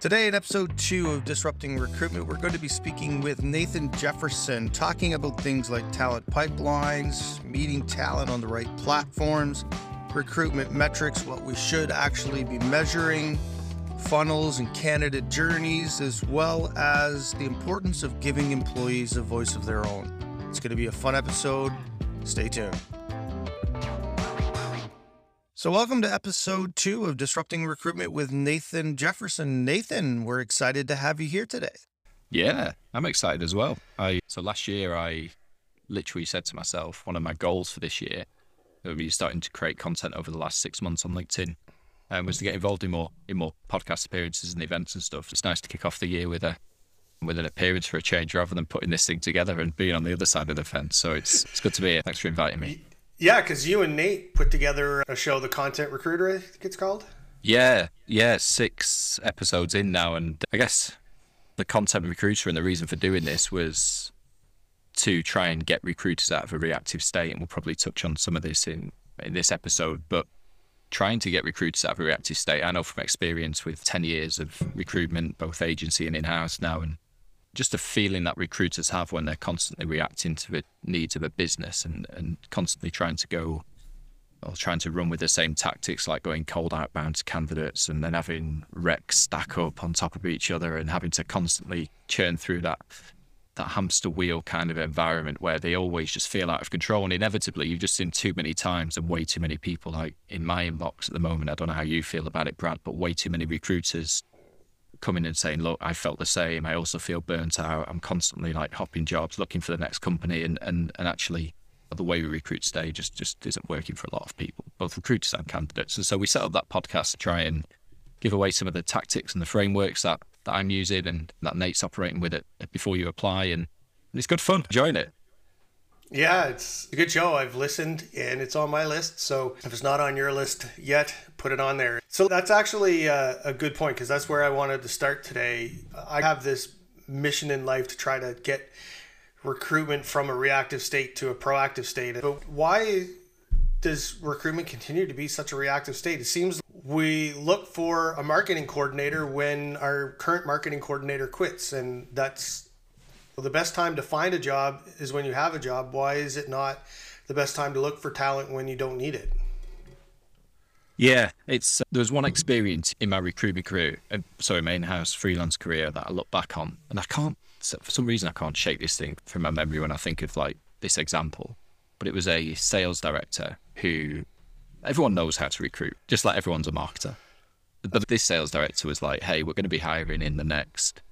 Today, in episode two of Disrupting Recruitment, we're going to be speaking with Nathan Jefferson, talking about things like talent pipelines, meeting talent on the right platforms, recruitment metrics, what we should actually be measuring, funnels and candidate journeys, as well as the importance of giving employees a voice of their own. It's going to be a fun episode. Stay tuned. So, welcome to episode two of Disrupting Recruitment with Nathan Jefferson. Nathan, we're excited to have you here today. Yeah, I'm excited as well. I so last year I literally said to myself, one of my goals for this year, we starting to create content over the last six months on LinkedIn, um, was to get involved in more in more podcast appearances and events and stuff. It's nice to kick off the year with a with an appearance for a change rather than putting this thing together and being on the other side of the fence. So it's it's good to be here. Thanks for inviting me. Yeah, because you and Nate put together a show, The Content Recruiter, I think it's called. Yeah, yeah, six episodes in now, and I guess the content recruiter and the reason for doing this was to try and get recruiters out of a reactive state, and we'll probably touch on some of this in in this episode, but trying to get recruiters out of a reactive state. I know from experience with 10 years of recruitment, both agency and in house now, and just a feeling that recruiters have when they're constantly reacting to the needs of a business and, and constantly trying to go or trying to run with the same tactics like going cold outbound to candidates and then having recs stack up on top of each other and having to constantly churn through that that hamster wheel kind of environment where they always just feel out of control. And inevitably you've just seen too many times and way too many people like in my inbox at the moment. I don't know how you feel about it brad but way too many recruiters coming and saying, look, I felt the same. I also feel burnt out. I'm constantly like hopping jobs, looking for the next company, and and and actually, the way we recruit today just just isn't working for a lot of people, both recruiters and candidates. And so we set up that podcast to try and give away some of the tactics and the frameworks that that I'm using and that Nate's operating with it before you apply, and, and it's good fun. Join it. Yeah, it's a good show. I've listened and it's on my list. So if it's not on your list yet, put it on there. So that's actually a, a good point because that's where I wanted to start today. I have this mission in life to try to get recruitment from a reactive state to a proactive state. But why does recruitment continue to be such a reactive state? It seems we look for a marketing coordinator when our current marketing coordinator quits, and that's well, the best time to find a job is when you have a job. Why is it not the best time to look for talent when you don't need it? Yeah, it's uh, there was one experience in my recruitment career, uh, sorry, my in-house freelance career that I look back on, and I can't for some reason I can't shake this thing from my memory when I think of like this example. But it was a sales director who everyone knows how to recruit, just like everyone's a marketer. But this sales director was like, "Hey, we're going to be hiring in the next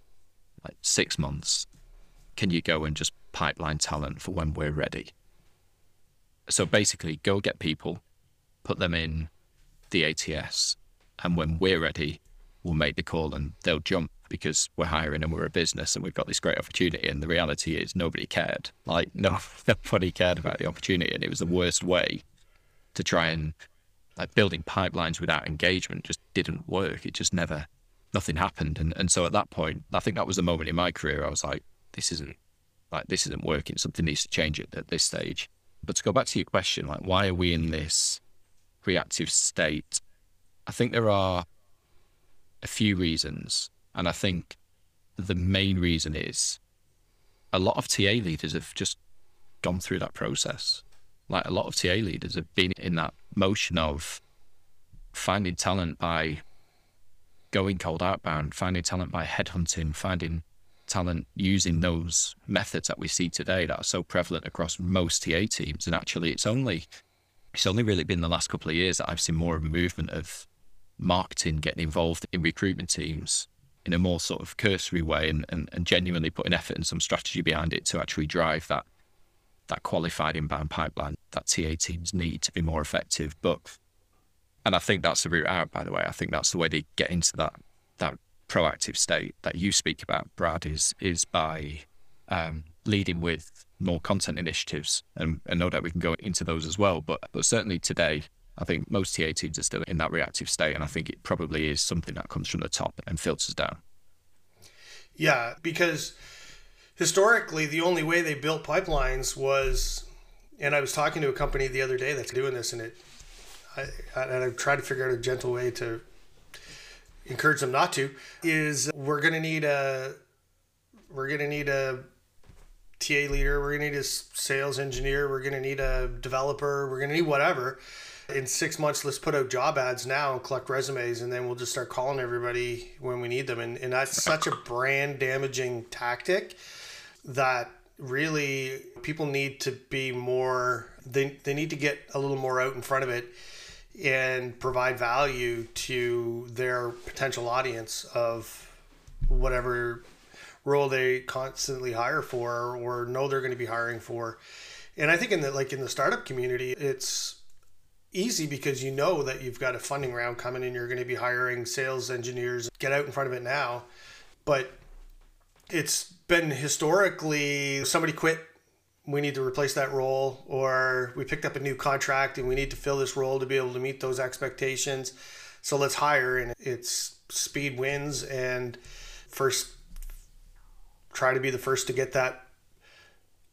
like six months can you go and just pipeline talent for when we're ready? So basically, go get people, put them in the ATS, and when we're ready, we'll make the call and they'll jump because we're hiring and we're a business and we've got this great opportunity. And the reality is, nobody cared. Like, no, nobody cared about the opportunity, and it was the worst way to try and like building pipelines without engagement just didn't work. It just never, nothing happened. And and so at that point, I think that was the moment in my career I was like, this isn't like this isn't working. Something needs to change it at this stage. But to go back to your question, like why are we in this reactive state? I think there are a few reasons, and I think the main reason is a lot of TA leaders have just gone through that process. Like a lot of TA leaders have been in that motion of finding talent by going cold outbound, finding talent by headhunting, finding talent using those methods that we see today that are so prevalent across most TA teams. And actually, it's only it's only really been the last couple of years that I've seen more of a movement of marketing getting involved in recruitment teams in a more sort of cursory way and, and, and genuinely putting effort and some strategy behind it to actually drive that that qualified inbound pipeline that TA teams need to be more effective. But and I think that's the route out, by the way. I think that's the way they get into that that proactive state that you speak about, Brad, is is by um, leading with more content initiatives, and, and no doubt we can go into those as well. But but certainly today, I think most TA teams are still in that reactive state, and I think it probably is something that comes from the top and filters down. Yeah, because historically, the only way they built pipelines was, and I was talking to a company the other day that's doing this, and it, I, and I tried to figure out a gentle way to encourage them not to, is we're going to need a we're going to need a TA leader, we're going to need a sales engineer, we're going to need a developer, we're going to need whatever. In six months, let's put out job ads now and collect resumes, and then we'll just start calling everybody when we need them. And, and that's such a brand damaging tactic that really people need to be more, they, they need to get a little more out in front of it and provide value to their potential audience of whatever role they constantly hire for or know they're going to be hiring for. And I think in the like in the startup community, it's easy because you know that you've got a funding round coming and you're going to be hiring sales engineers. Get out in front of it now. But it's been historically somebody quit we need to replace that role or we picked up a new contract and we need to fill this role to be able to meet those expectations. So let's hire and it's speed wins and first try to be the first to get that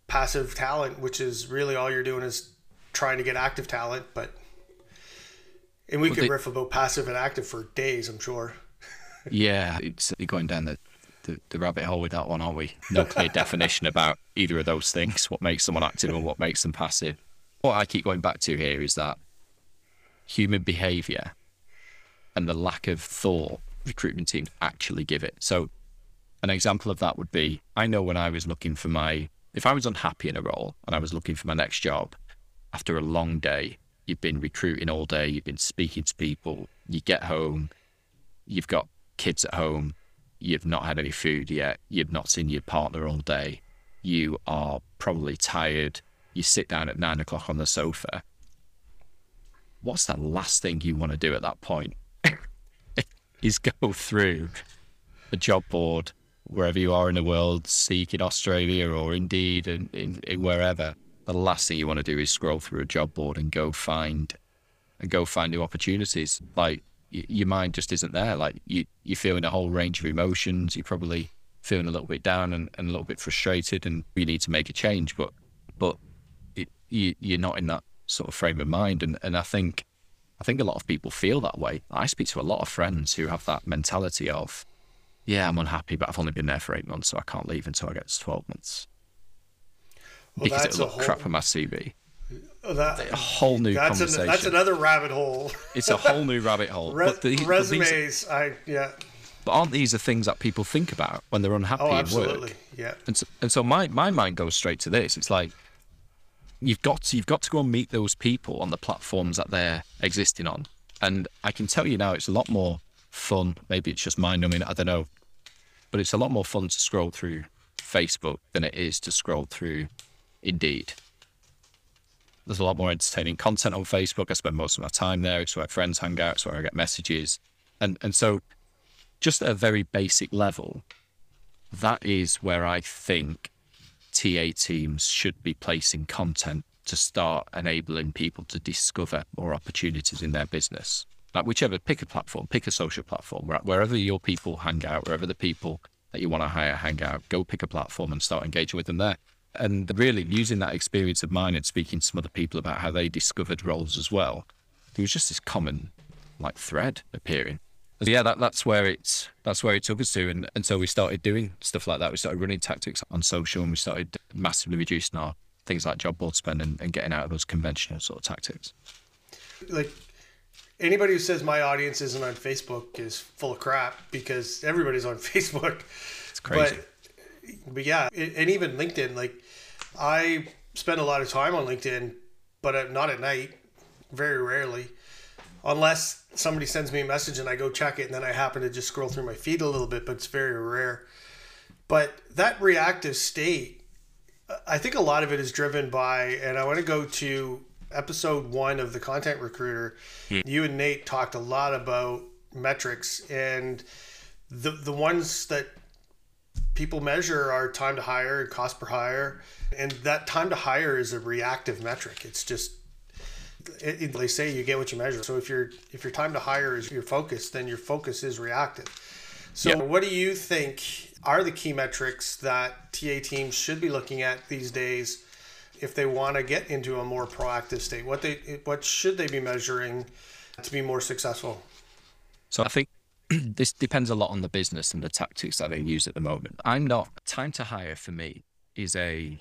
passive talent which is really all you're doing is trying to get active talent but and we well, could they, riff about passive and active for days i'm sure. Yeah it's going down the the, the rabbit hole with that one, aren't we? No clear definition about either of those things, what makes someone active and what makes them passive. What I keep going back to here is that human behavior and the lack of thought recruitment teams actually give it. So, an example of that would be I know when I was looking for my, if I was unhappy in a role and I was looking for my next job after a long day, you've been recruiting all day, you've been speaking to people, you get home, you've got kids at home, you've not had any food yet, you've not seen your partner all day, you are probably tired, you sit down at nine o'clock on the sofa. What's the last thing you want to do at that point? is go through a job board wherever you are in the world, Seek in Australia or indeed in, in, in wherever. The last thing you want to do is scroll through a job board and go find and go find new opportunities. Like your mind just isn't there. Like you, you're feeling a whole range of emotions. You're probably feeling a little bit down and, and a little bit frustrated, and you need to make a change. But but it, you, you're not in that sort of frame of mind. And and I think I think a lot of people feel that way. I speak to a lot of friends who have that mentality of, yeah, I'm unhappy, but I've only been there for eight months, so I can't leave until I get to twelve months. Well, because it'll look whole... crap on my CV. Oh, that, a whole new that's conversation. An, that's another rabbit hole. it's a whole new rabbit hole. Re- but the, resumes, these, I yeah. But aren't these the things that people think about when they're unhappy oh, absolutely. in work? Yeah. And so, and so my, my mind goes straight to this. It's like you've got to, you've got to go and meet those people on the platforms that they're existing on. And I can tell you now, it's a lot more fun. Maybe it's just mind numbing. I don't know, but it's a lot more fun to scroll through Facebook than it is to scroll through Indeed. There's a lot more entertaining content on Facebook. I spend most of my time there. It's where friends hang out. It's where I get messages. And, and so, just at a very basic level, that is where I think TA teams should be placing content to start enabling people to discover more opportunities in their business. Like whichever, pick a platform, pick a social platform, wherever your people hang out, wherever the people that you want to hire hang out, go pick a platform and start engaging with them there and really using that experience of mine and speaking to some other people about how they discovered roles as well, there was just this common like thread appearing. And yeah, that, that's where it's that's where it took us to, and, and so we started doing stuff like that. We started running tactics on social, and we started massively reducing our things like job board spend and, and getting out of those conventional sort of tactics. Like anybody who says my audience isn't on Facebook is full of crap because everybody's on Facebook. It's crazy. But, but yeah, and even LinkedIn, like I spend a lot of time on LinkedIn, but not at night, very rarely, unless somebody sends me a message and I go check it, and then I happen to just scroll through my feed a little bit, but it's very rare. But that reactive state, I think a lot of it is driven by, and I want to go to episode one of the Content Recruiter. Hmm. You and Nate talked a lot about metrics and the the ones that people measure our time to hire and cost per hire and that time to hire is a reactive metric. It's just it, it, they say you get what you measure. So if your if your time to hire is your focus then your focus is reactive. So yeah. what do you think are the key metrics that ta teams should be looking at these days if they want to get into a more proactive state? What they what should they be measuring to be more successful? So i think this depends a lot on the business and the tactics that they use at the moment. I'm not time to hire for me is a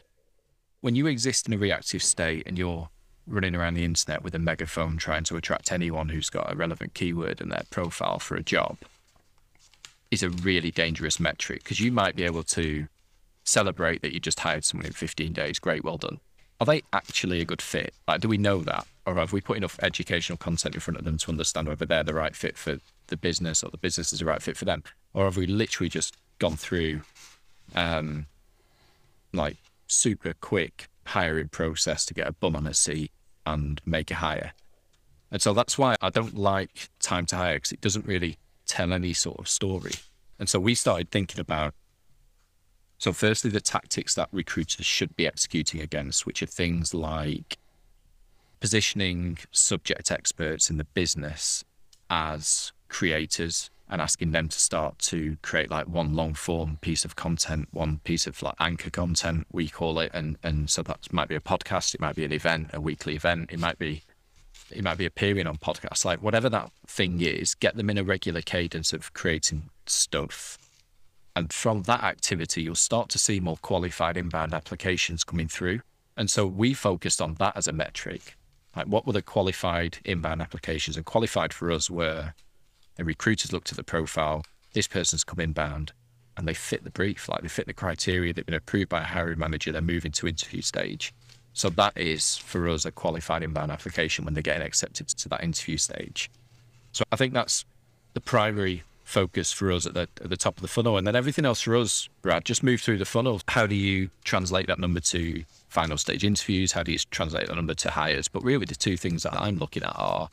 when you exist in a reactive state and you're running around the internet with a megaphone trying to attract anyone who's got a relevant keyword in their profile for a job is a really dangerous metric because you might be able to celebrate that you just hired someone in 15 days. Great, well done. Are they actually a good fit? Like, do we know that? Or have we put enough educational content in front of them to understand whether they're the right fit for the business or the business is the right fit for them? Or have we literally just gone through um, like super quick hiring process to get a bum on a seat and make a hire. And so that's why I don't like time to hire because it doesn't really tell any sort of story. And so we started thinking about so firstly the tactics that recruiters should be executing against, which are things like positioning subject experts in the business as creators and asking them to start to create like one long form piece of content, one piece of like anchor content, we call it. And and so that might be a podcast, it might be an event, a weekly event, it might be it might be appearing on podcasts, like whatever that thing is, get them in a regular cadence of creating stuff. And from that activity, you'll start to see more qualified inbound applications coming through. And so we focused on that as a metric. Like what were the qualified inbound applications? And qualified for us were the recruiters looked at the profile. This person's come inbound and they fit the brief, like they fit the criteria. They've been approved by a hiring manager. They're moving to interview stage. So that is for us a qualified inbound application when they're getting accepted to that interview stage. So I think that's the primary focus for us at the, at the top of the funnel. And then everything else for us, Brad, just move through the funnel. How do you translate that number to final stage interviews? How do you translate that number to hires? But really, the two things that I'm looking at are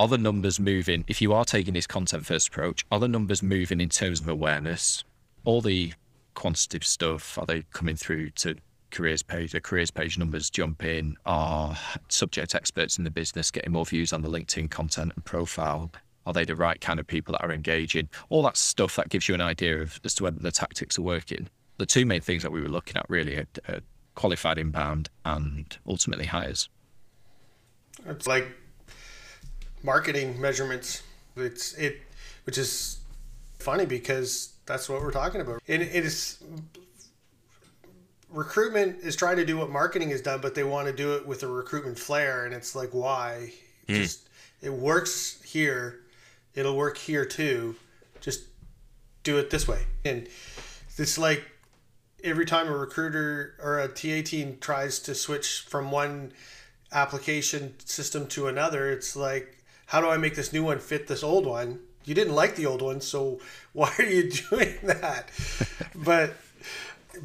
are the numbers moving? If you are taking this content first approach, are the numbers moving in terms of awareness? All the quantitative stuff, are they coming through to careers page? The careers page numbers jump in? Are subject experts in the business getting more views on the LinkedIn content and profile? Are they the right kind of people that are engaging? All that stuff that gives you an idea of as to whether the tactics are working. The two main things that we were looking at really are, are qualified inbound and ultimately hires. It's like marketing measurements. It's it, which is funny because that's what we're talking about. And it is recruitment is trying to do what marketing has done, but they want to do it with a recruitment flair, and it's like why? Mm. Just it works here, it'll work here too. Just do it this way, and it's like every time a recruiter or a TA team tries to switch from one application system to another, it's like how do I make this new one fit this old one? You didn't like the old one, so why are you doing that? but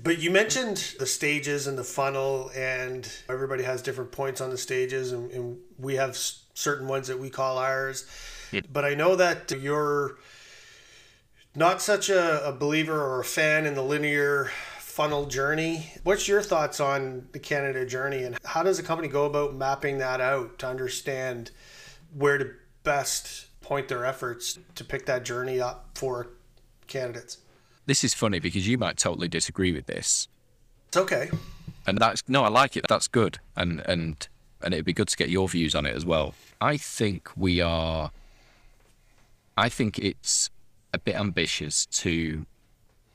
but you mentioned the stages and the funnel, and everybody has different points on the stages, and, and we have certain ones that we call ours. But I know that you're not such a, a believer or a fan in the linear funnel journey. What's your thoughts on the candidate journey, and how does a company go about mapping that out to understand? Where to best point their efforts to pick that journey up for candidates. This is funny because you might totally disagree with this. It's okay. And that's no, I like it. That's good. And and and it'd be good to get your views on it as well. I think we are I think it's a bit ambitious to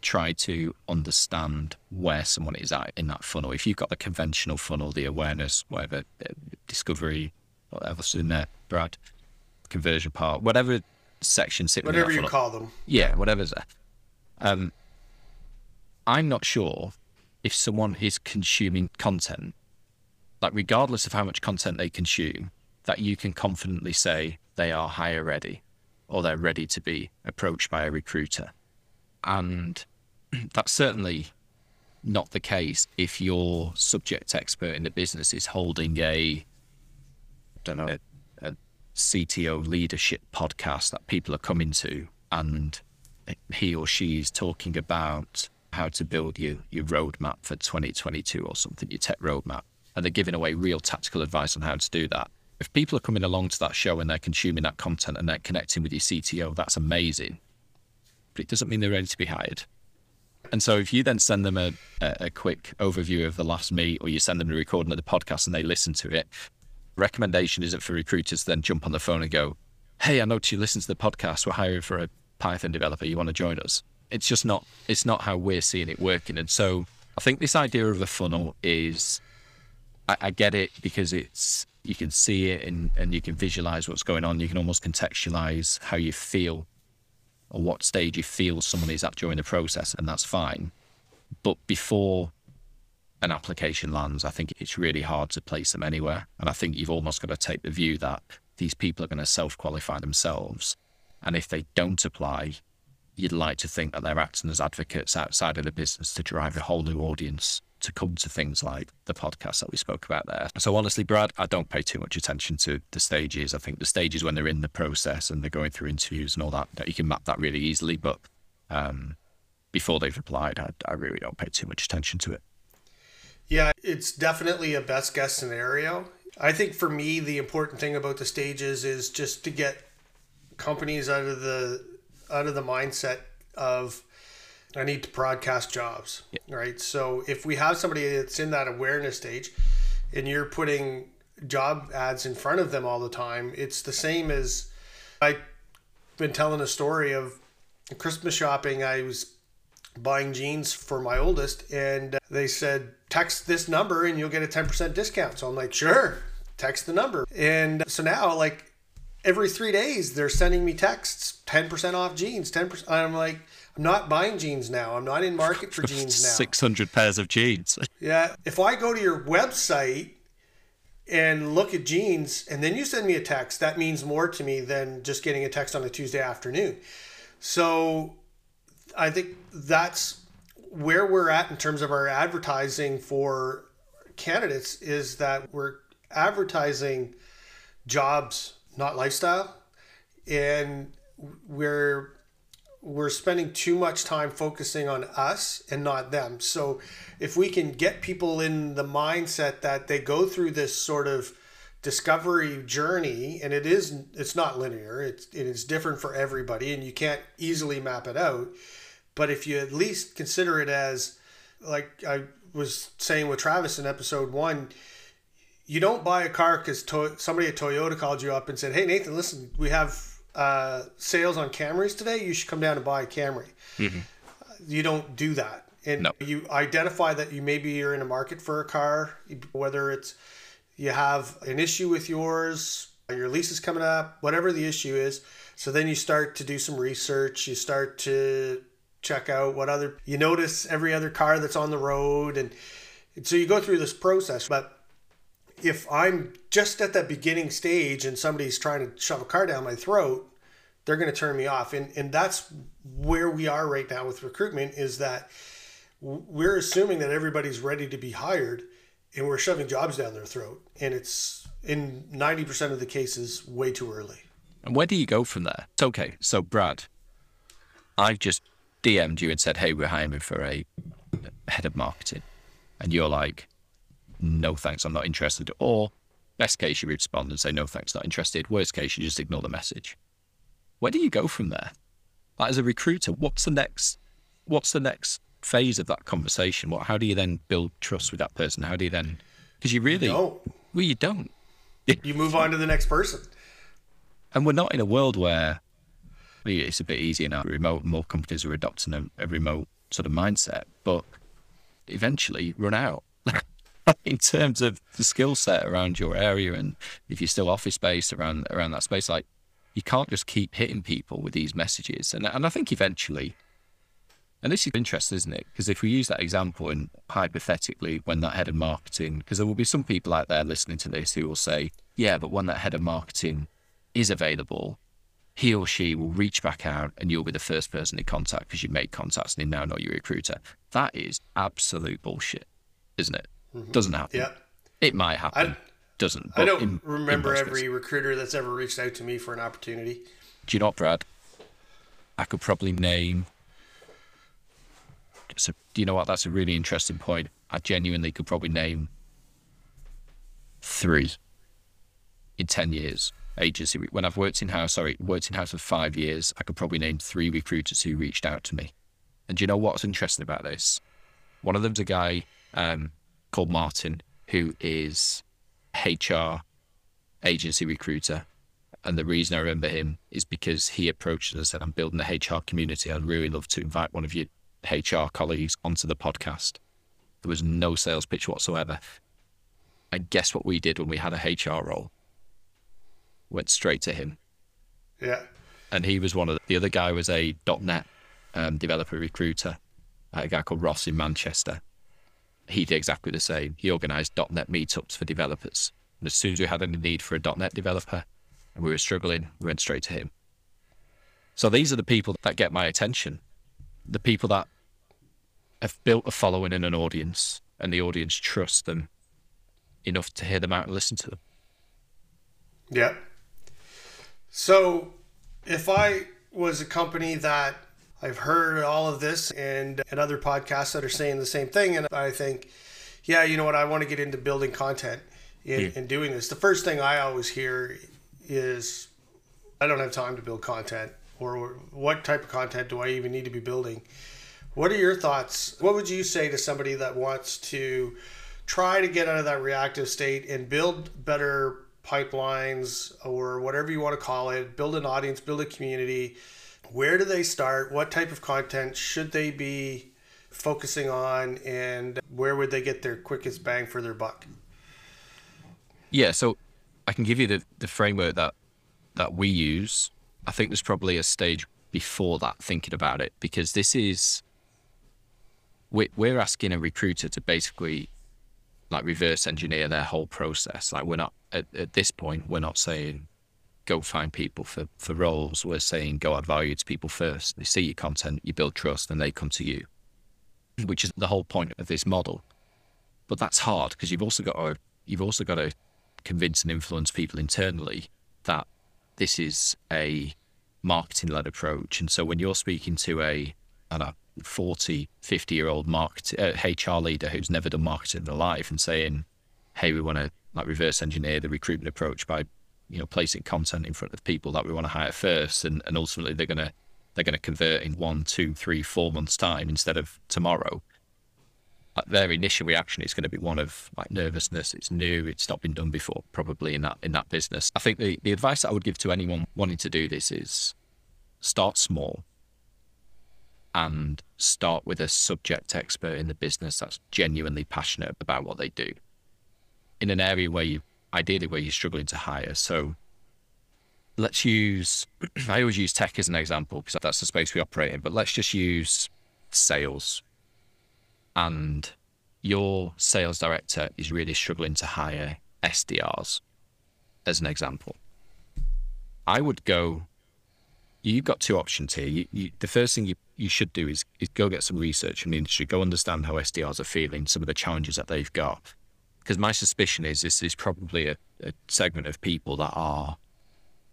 try to understand where someone is at in that funnel. If you've got the conventional funnel, the awareness, whatever, uh, discovery, whatever's in there, Brad, conversion part, whatever section sit whatever you call them. Yeah, whatever's there. Um, I'm not sure if someone is consuming content, like regardless of how much content they consume, that you can confidently say they are hire ready or they're ready to be approached by a recruiter. And that's certainly not the case if your subject expert in the business is holding a don't know, a, a CTO leadership podcast that people are coming to, and he or she is talking about how to build your, your roadmap for 2022 or something, your tech roadmap, and they're giving away real tactical advice on how to do that. If people are coming along to that show and they're consuming that content and they're connecting with your CTO, that's amazing. But it doesn't mean they're ready to be hired. And so if you then send them a, a, a quick overview of the last meet or you send them a recording of the podcast and they listen to it, recommendation isn't for recruiters then jump on the phone and go, hey, I know you listen to the podcast. We're hiring for a Python developer. You want to join us? It's just not. It's not how we're seeing it working. And so I think this idea of a funnel is. I, I get it because it's you can see it and, and you can visualize what's going on. You can almost contextualize how you feel or what stage you feel someone is at during the process, and that's fine. But before an application lands, I think it's really hard to place them anywhere. And I think you've almost got to take the view that these people are going to self qualify themselves. And if they don't apply, you'd like to think that they're acting as advocates outside of the business to drive a whole new audience to come to things like the podcast that we spoke about there. So honestly, Brad, I don't pay too much attention to the stages. I think the stages when they're in the process and they're going through interviews and all that, you can map that really easily. But um, before they've applied, I, I really don't pay too much attention to it. Yeah, it's definitely a best guess scenario. I think for me, the important thing about the stages is just to get companies out of the out of the mindset of I need to broadcast jobs, right? So if we have somebody that's in that awareness stage, and you're putting job ads in front of them all the time, it's the same as I've been telling a story of Christmas shopping. I was buying jeans for my oldest, and they said text this number and you'll get a 10% discount. So I'm like, sure, text the number. And so now, like every three days, they're sending me texts 10% off jeans, 10%. I'm like, I'm not buying jeans now. I'm not in market for jeans now. 600 pairs of jeans. yeah. If I go to your website and look at jeans and then you send me a text, that means more to me than just getting a text on a Tuesday afternoon. So I think that's where we're at in terms of our advertising for candidates is that we're advertising jobs, not lifestyle. And we're we're spending too much time focusing on us and not them. So if we can get people in the mindset that they go through this sort of discovery journey and it is it's not linear it's it is different for everybody and you can't easily map it out but if you at least consider it as like i was saying with travis in episode one you don't buy a car because to- somebody at toyota called you up and said hey nathan listen we have uh, sales on Camrys today, you should come down and buy a Camry. Mm-hmm. You don't do that. And no. you identify that you maybe you're in a market for a car, whether it's you have an issue with yours, your lease is coming up, whatever the issue is. So then you start to do some research. You start to check out what other you notice every other car that's on the road, and, so you go through this process. But if I'm just at that beginning stage and somebody's trying to shove a car down my throat, they're going to turn me off. And, and that's where we are right now with recruitment is that we're assuming that everybody's ready to be hired and we're shoving jobs down their throat. And it's in 90% of the cases way too early. And where do you go from there? It's okay. So, Brad, I've just DM'd you and said, hey, we're hiring for a head of marketing. And you're like, no thanks, I'm not interested. Or best case, you respond and say, no thanks, not interested. Worst case, you just ignore the message. Where do you go from there? Like, as a recruiter, what's the next? What's the next phase of that conversation? What? How do you then build trust with that person? How do you then? Because you really, no. well, you don't. You move on to the next person. And we're not in a world where it's a bit easier now. Remote, more companies are adopting a, a remote sort of mindset, but eventually run out. in terms of the skill set around your area and if you're still office based around around that space like you can't just keep hitting people with these messages and and I think eventually and this is interesting isn't it because if we use that example and hypothetically when that head of marketing because there will be some people out there listening to this who will say yeah but when that head of marketing is available he or she will reach back out and you'll be the first person in contact because you made contacts and they now know you're a recruiter that is absolute bullshit isn't it Mm-hmm. Doesn't happen. Yeah. It might happen. I, Doesn't. I don't in, remember in every recruiter that's ever reached out to me for an opportunity. Do you know Brad? I could probably name. So, do you know what? That's a really interesting point. I genuinely could probably name three in 10 years agency. When I've worked in house, sorry, worked in house for five years, I could probably name three recruiters who reached out to me. And do you know what's interesting about this? One of them's a guy um, called Martin, who is HR agency recruiter. And the reason I remember him is because he approached us and said, I'm building a HR community. I'd really love to invite one of your HR colleagues onto the podcast. There was no sales pitch whatsoever. And guess what we did when we had a HR role? Went straight to him. Yeah. And he was one of the, the other guy was a .NET um, developer recruiter, a guy called Ross in Manchester. He did exactly the same. He organised .NET meetups for developers. And as soon as we had any need for a .NET developer and we were struggling, we went straight to him. So these are the people that get my attention. The people that have built a following and an audience, and the audience trusts them enough to hear them out and listen to them. Yeah. So if I was a company that I've heard all of this and, and other podcasts that are saying the same thing, and I think, yeah, you know what, I want to get into building content and yeah. doing this. The first thing I always hear is, I don't have time to build content, or what type of content do I even need to be building? What are your thoughts? What would you say to somebody that wants to try to get out of that reactive state and build better pipelines or whatever you want to call it, build an audience, build a community? Where do they start? What type of content should they be focusing on? And where would they get their quickest bang for their buck? Yeah, so I can give you the, the framework that that we use. I think there's probably a stage before that thinking about it because this is we're asking a recruiter to basically like reverse engineer their whole process. Like we're not at, at this point, we're not saying go find people for, for roles. We're saying go add value to people first. They see your content, you build trust, and they come to you, which is the whole point of this model. But that's hard because you've also got to you've also got to convince and influence people internally that this is a marketing led approach. And so when you're speaking to a, don't know, 40, 50 year old market, uh, HR leader who's never done marketing in their life and saying, hey, we want to like reverse engineer the recruitment approach by, you know, placing content in front of people that we want to hire first. And, and ultimately they're going to, they're going to convert in one, two, three, four months time instead of tomorrow. their initial reaction is going to be one of like nervousness. It's new. It's not been done before, probably in that in that business. I think the, the advice that I would give to anyone wanting to do this is start small and start with a subject expert in the business that's genuinely passionate about what they do in an area where you ideally where you're struggling to hire. So let's use I always use tech as an example because that's the space we operate in, but let's just use sales. And your sales director is really struggling to hire SDRs as an example. I would go you've got two options here. You, you, the first thing you, you should do is, is go get some research in the industry, go understand how SDRs are feeling, some of the challenges that they've got. Because my suspicion is this is probably a, a segment of people that are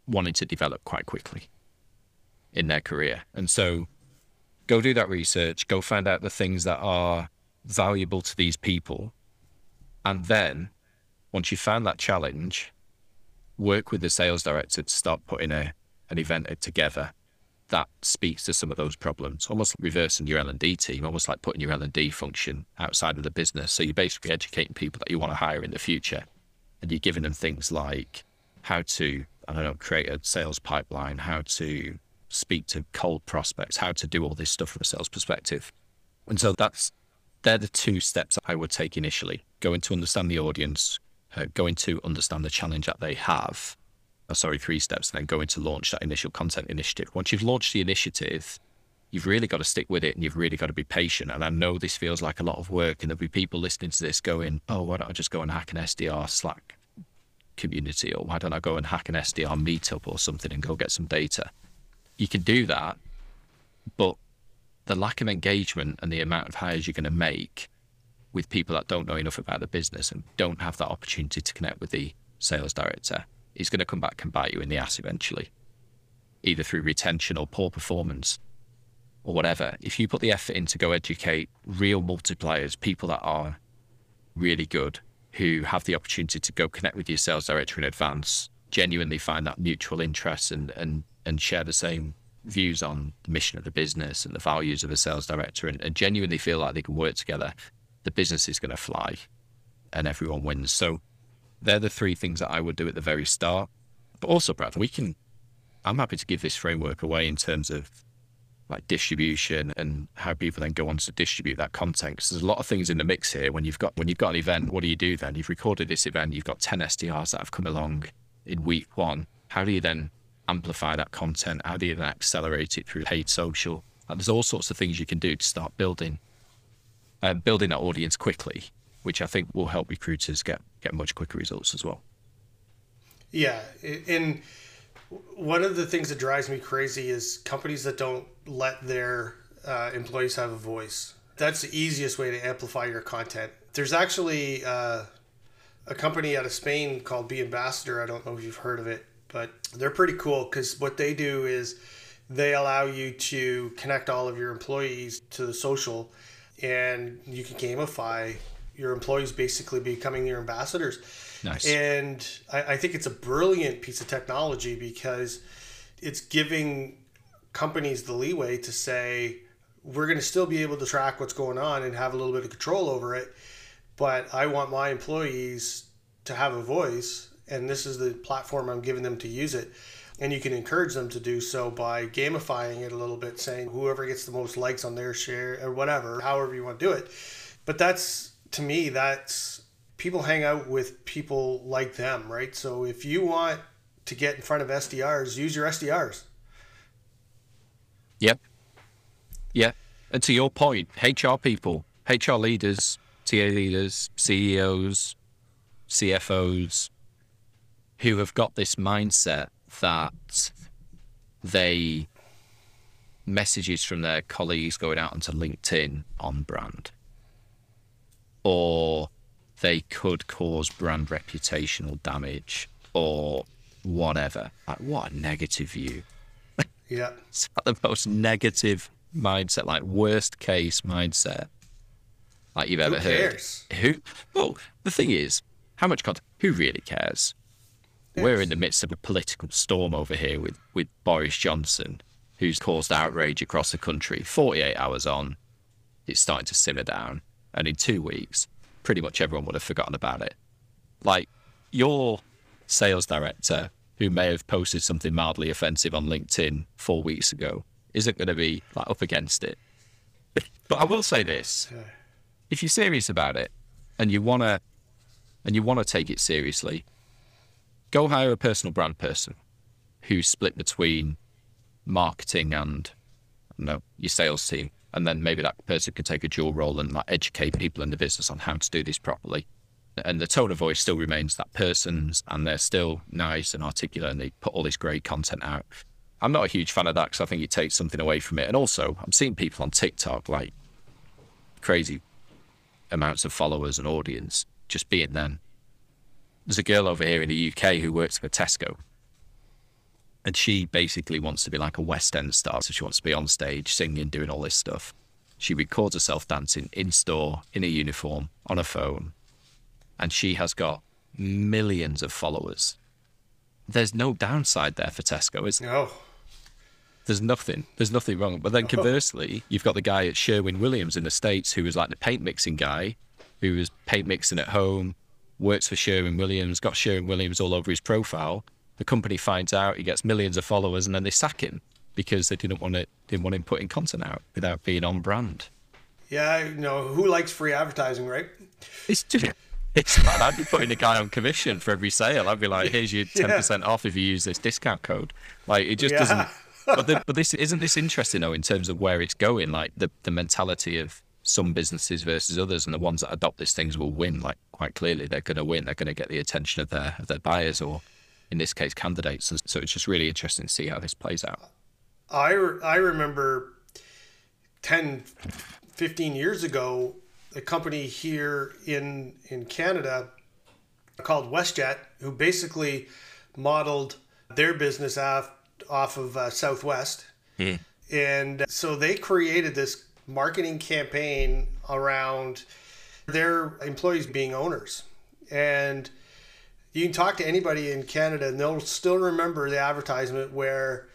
wanting to develop quite quickly in their career. And so go do that research, go find out the things that are valuable to these people. And then once you've found that challenge, work with the sales director to start putting a, an event together that speaks to some of those problems, almost like reversing your L&D team, almost like putting your L&D function outside of the business. So you're basically educating people that you want to hire in the future. And you're giving them things like how to, I don't know, create a sales pipeline, how to speak to cold prospects, how to do all this stuff from a sales perspective. And so that's, they're the two steps I would take initially. Going to understand the audience, uh, going to understand the challenge that they have, oh, sorry, three steps, and then going to launch that initial content initiative. Once you've launched the initiative, you've really got to stick with it and you've really got to be patient. And I know this feels like a lot of work, and there'll be people listening to this going, oh, why don't I just go and hack an SDR Slack community, or why don't I go and hack an SDR meetup or something and go get some data? You can do that, but the lack of engagement and the amount of hires you're going to make with people that don't know enough about the business and don't have that opportunity to connect with the sales director is going to come back and bite you in the ass eventually, either through retention or poor performance or whatever. If you put the effort in to go educate real multipliers, people that are really good, who have the opportunity to go connect with your sales director in advance, genuinely find that mutual interest and, and, and share the same views on the mission of the business and the values of a sales director and, and genuinely feel like they can work together, the business is going to fly and everyone wins. So they're the three things that I would do at the very start. But also, Brad, we can. I'm happy to give this framework away in terms of like distribution and how people then go on to distribute that content. Because there's a lot of things in the mix here. When you've got when you've got an event, what do you do then? You've recorded this event. You've got 10 SDRs that have come along in week one. How do you then amplify that content? How do you then accelerate it through paid social? Like, there's all sorts of things you can do to start building, uh, building that audience quickly, which I think will help recruiters get get much quicker results as well. Yeah, and one of the things that drives me crazy is companies that don't let their uh, employees have a voice. That's the easiest way to amplify your content. There's actually uh, a company out of Spain called Be Ambassador. I don't know if you've heard of it, but they're pretty cool because what they do is they allow you to connect all of your employees to the social and you can gamify your employees basically becoming your ambassadors. Nice. And I, I think it's a brilliant piece of technology because it's giving companies the leeway to say, we're going to still be able to track what's going on and have a little bit of control over it. But I want my employees to have a voice, and this is the platform I'm giving them to use it. And you can encourage them to do so by gamifying it a little bit, saying whoever gets the most likes on their share or whatever, however you want to do it. But that's, to me, that's people hang out with people like them, right? So if you want to get in front of SDRs, use your SDRs. Yep. Yeah. And to your point, HR people, HR leaders, TA leaders, CEOs, CFOs, who have got this mindset that they messages from their colleagues going out onto LinkedIn on brand, or they could cause brand reputational damage, or whatever. Like, what a negative view. Yeah. it's like the most negative mindset, like worst case mindset, like you've ever Who heard. cares? Who? Well, the thing is, how much content? Who really cares? We're in the midst of a political storm over here with, with Boris Johnson, who's caused outrage across the country. 48 hours on, it's starting to simmer down. And in two weeks, pretty much everyone would have forgotten about it. Like, your sales director, who may have posted something mildly offensive on LinkedIn four weeks ago, isn't going to be like up against it. But I will say this: if you're serious about it and you wanna and you want to take it seriously, go hire a personal brand person who's split between marketing and no, your sales team, and then maybe that person can take a dual role and like educate people in the business on how to do this properly. And the tone of voice still remains that person's, and they're still nice and articulate, and they put all this great content out. I'm not a huge fan of that because I think it takes something away from it. And also, I'm seeing people on TikTok like crazy amounts of followers and audience just being them. There's a girl over here in the UK who works for Tesco. And she basically wants to be like a West End star. So she wants to be on stage, singing, doing all this stuff. She records herself dancing in store, in a uniform, on a phone. And she has got millions of followers. There's no downside there for Tesco, is there? No. There's nothing. There's nothing wrong. But then conversely, you've got the guy at Sherwin Williams in the States who was like the paint mixing guy, who was paint mixing at home, works for Sherwin Williams, got Sherwin Williams all over his profile. The company finds out he gets millions of followers and then they sack him because they didn't want it didn't want him putting content out without being on brand. Yeah, you know, who likes free advertising, right? It's just it's bad. I'd be putting a guy on commission for every sale. I'd be like, here's your ten percent off if you use this discount code. Like it just Yeah. doesn't but, the, but this isn't this interesting though in terms of where it's going like the, the mentality of some businesses versus others and the ones that adopt these things will win like quite clearly they're going to win they're going to get the attention of their of their buyers or in this case candidates and so it's just really interesting to see how this plays out I, I remember 10, 15 years ago, a company here in, in Canada called WestJet, who basically modeled their business off, off of uh, Southwest. And so they created this marketing campaign around their employees being owners. And you can talk to anybody in Canada and they'll still remember the advertisement where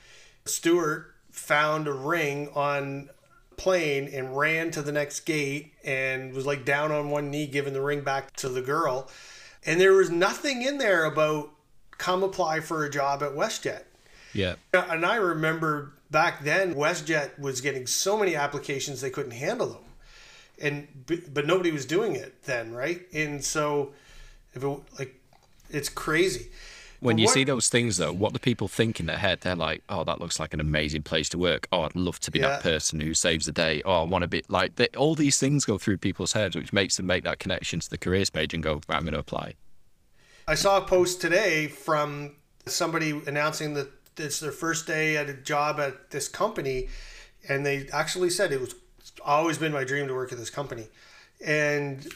Stewart found a ring on a plane and ran to the next gate and was like down on one knee giving the ring back to the girl. And there was nothing in there about come apply for a job at WestJet. Yeah. And I remember back then WestJet was getting so many applications they couldn't handle them. And but nobody was doing it then, right? And so if it, like it's crazy. When But you what- see those things, though, what do people think in their head? They're like, "Oh, that looks like an amazing place to work. Oh, I'd love to be Yeah. that person who saves the day. Oh, I want to be like." They, all these things go through people's heads, which makes them make that connection to the careers page and go, right, "I'm going to apply." I saw a post today from somebody announcing that it's their first day at a job at this company, and they actually said it was always been my dream to work at this company, and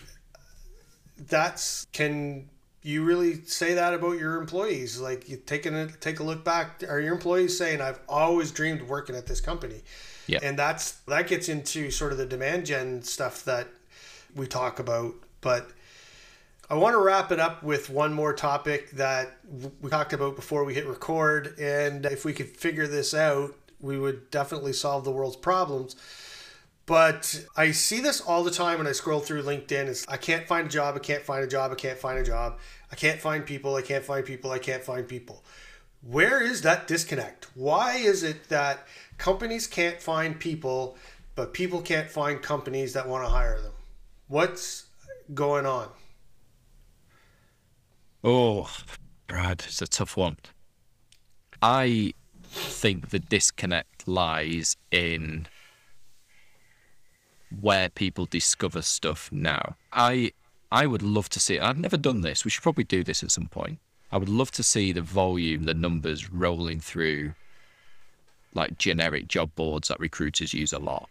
that's can you really say that about your employees? Like you taking a take a look back, are your employees saying I've always dreamed of working at this company? Yeah. and that's that gets into sort of the demand gen stuff that we talk about, but. I want to wrap it up with one more topic that we talked about before we hit record. And if we could figure this out, we would definitely solve the world's problems. But I see this all the time when I scroll through LinkedIn. It's I can't find a job, I can't find a job, I can't find a job, I can't find people, I can't find people, I can't find people. Where is that disconnect? Why is it that companies can't find people, but people can't find companies that want to hire them? What's going on? Oh, Brad, it's a tough one. I think the disconnect lies in where people discover stuff now. I I would love to see. I've never done this. We should probably do this at some point. I would love to see the volume, the numbers rolling through like generic job boards that recruiters use a lot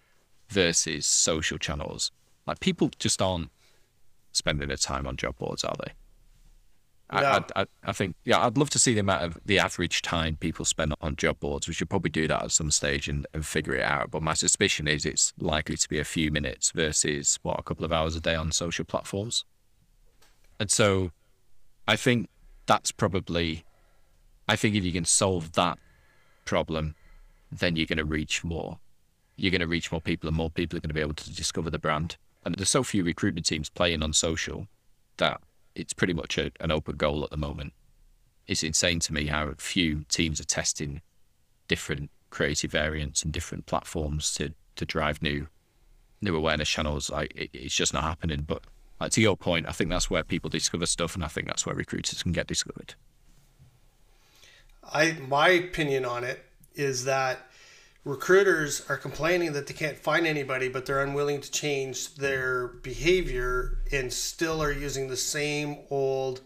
versus social channels. Like people just aren't spending their time on job boards, are they? I, No. I, I, I think, yeah, I'd love to see the amount of the average time people spend on job boards. We should probably do that at some stage and, and figure it out. But my suspicion is it's likely to be a few minutes versus what a couple of hours a day on social platforms. And so I think that's probably, I think if you can solve that problem, then you're going to reach more. You're going to reach more people, and more people are going to be able to discover the brand. And there's so few recruitment teams playing on social that it's pretty much a, an open goal at the moment. It's insane to me how few teams are testing different creative variants and different platforms to, to drive new new awareness channels. Like it, it's just not happening. But like, to your point, I think that's where people discover stuff, and I think that's where recruiters can get discovered. I my opinion on it is that recruiters are complaining that they can't find anybody, but they're unwilling to change their behavior and still are using the same old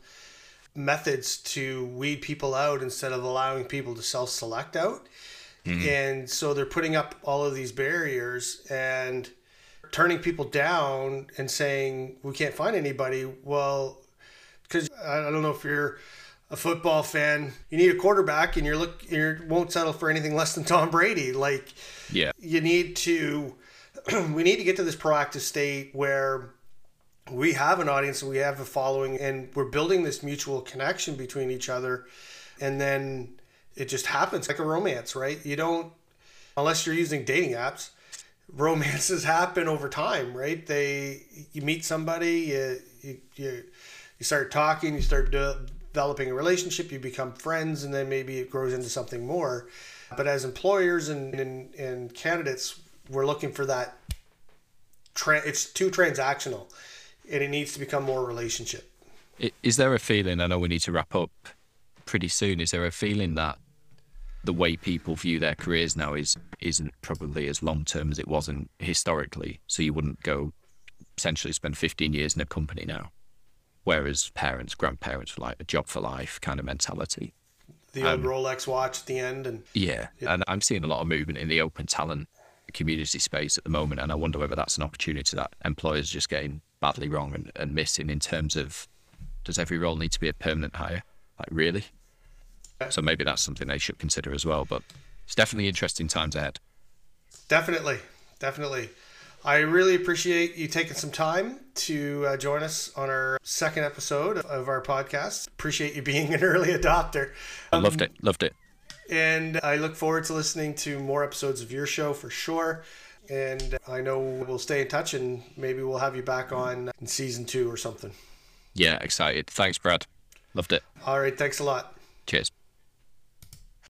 methods to weed people out instead of allowing people to self-select out. Mm-hmm. And so they're putting up all of these barriers and turning people down and saying we can't find anybody. Well, because I I don't know if you're a football fan, you need a quarterback, and you're look you won't settle for anything less than Tom Brady. Like Yeah. you need to, we need to get to this proactive state where we have an audience and we have a following, and we're building this mutual connection between each other, and then it just happens like a romance, right? You don't unless you're using dating apps romances happen over time right they you meet somebody you you, you, you start talking you start de- developing a relationship you become friends and then maybe it grows into something more but as employers and and, and candidates we're looking for that tra- it's too transactional and it needs to become more relationship Is there a feeling? I know we need to wrap up pretty soon. Is there a feeling that the way people view their careers now is isn't probably as long term as it wasn't historically? So you wouldn't go essentially spend 15 years in a company now, whereas parents, grandparents, were like a job for life kind of mentality. the old um, rolex watch at the end and Yeah, and I'm seeing a lot of movement in the open talent community space at the moment, and I wonder whether that's an opportunity that employers are just getting badly wrong and, and missing in terms of does every role need to be a permanent hire? Like really? So maybe that's something they should consider as well. But it's definitely interesting times ahead. Definitely, definitely. I really appreciate you taking some time to uh, join us on our second episode of our podcast. Appreciate you being an early adopter. I loved it, loved it. And I look forward to listening to more episodes of your show for sure. And I know we'll stay in touch and maybe we'll have you back on in season two or something. Yeah, excited. Thanks, Brad. Loved it. All right. Thanks a lot. Cheers.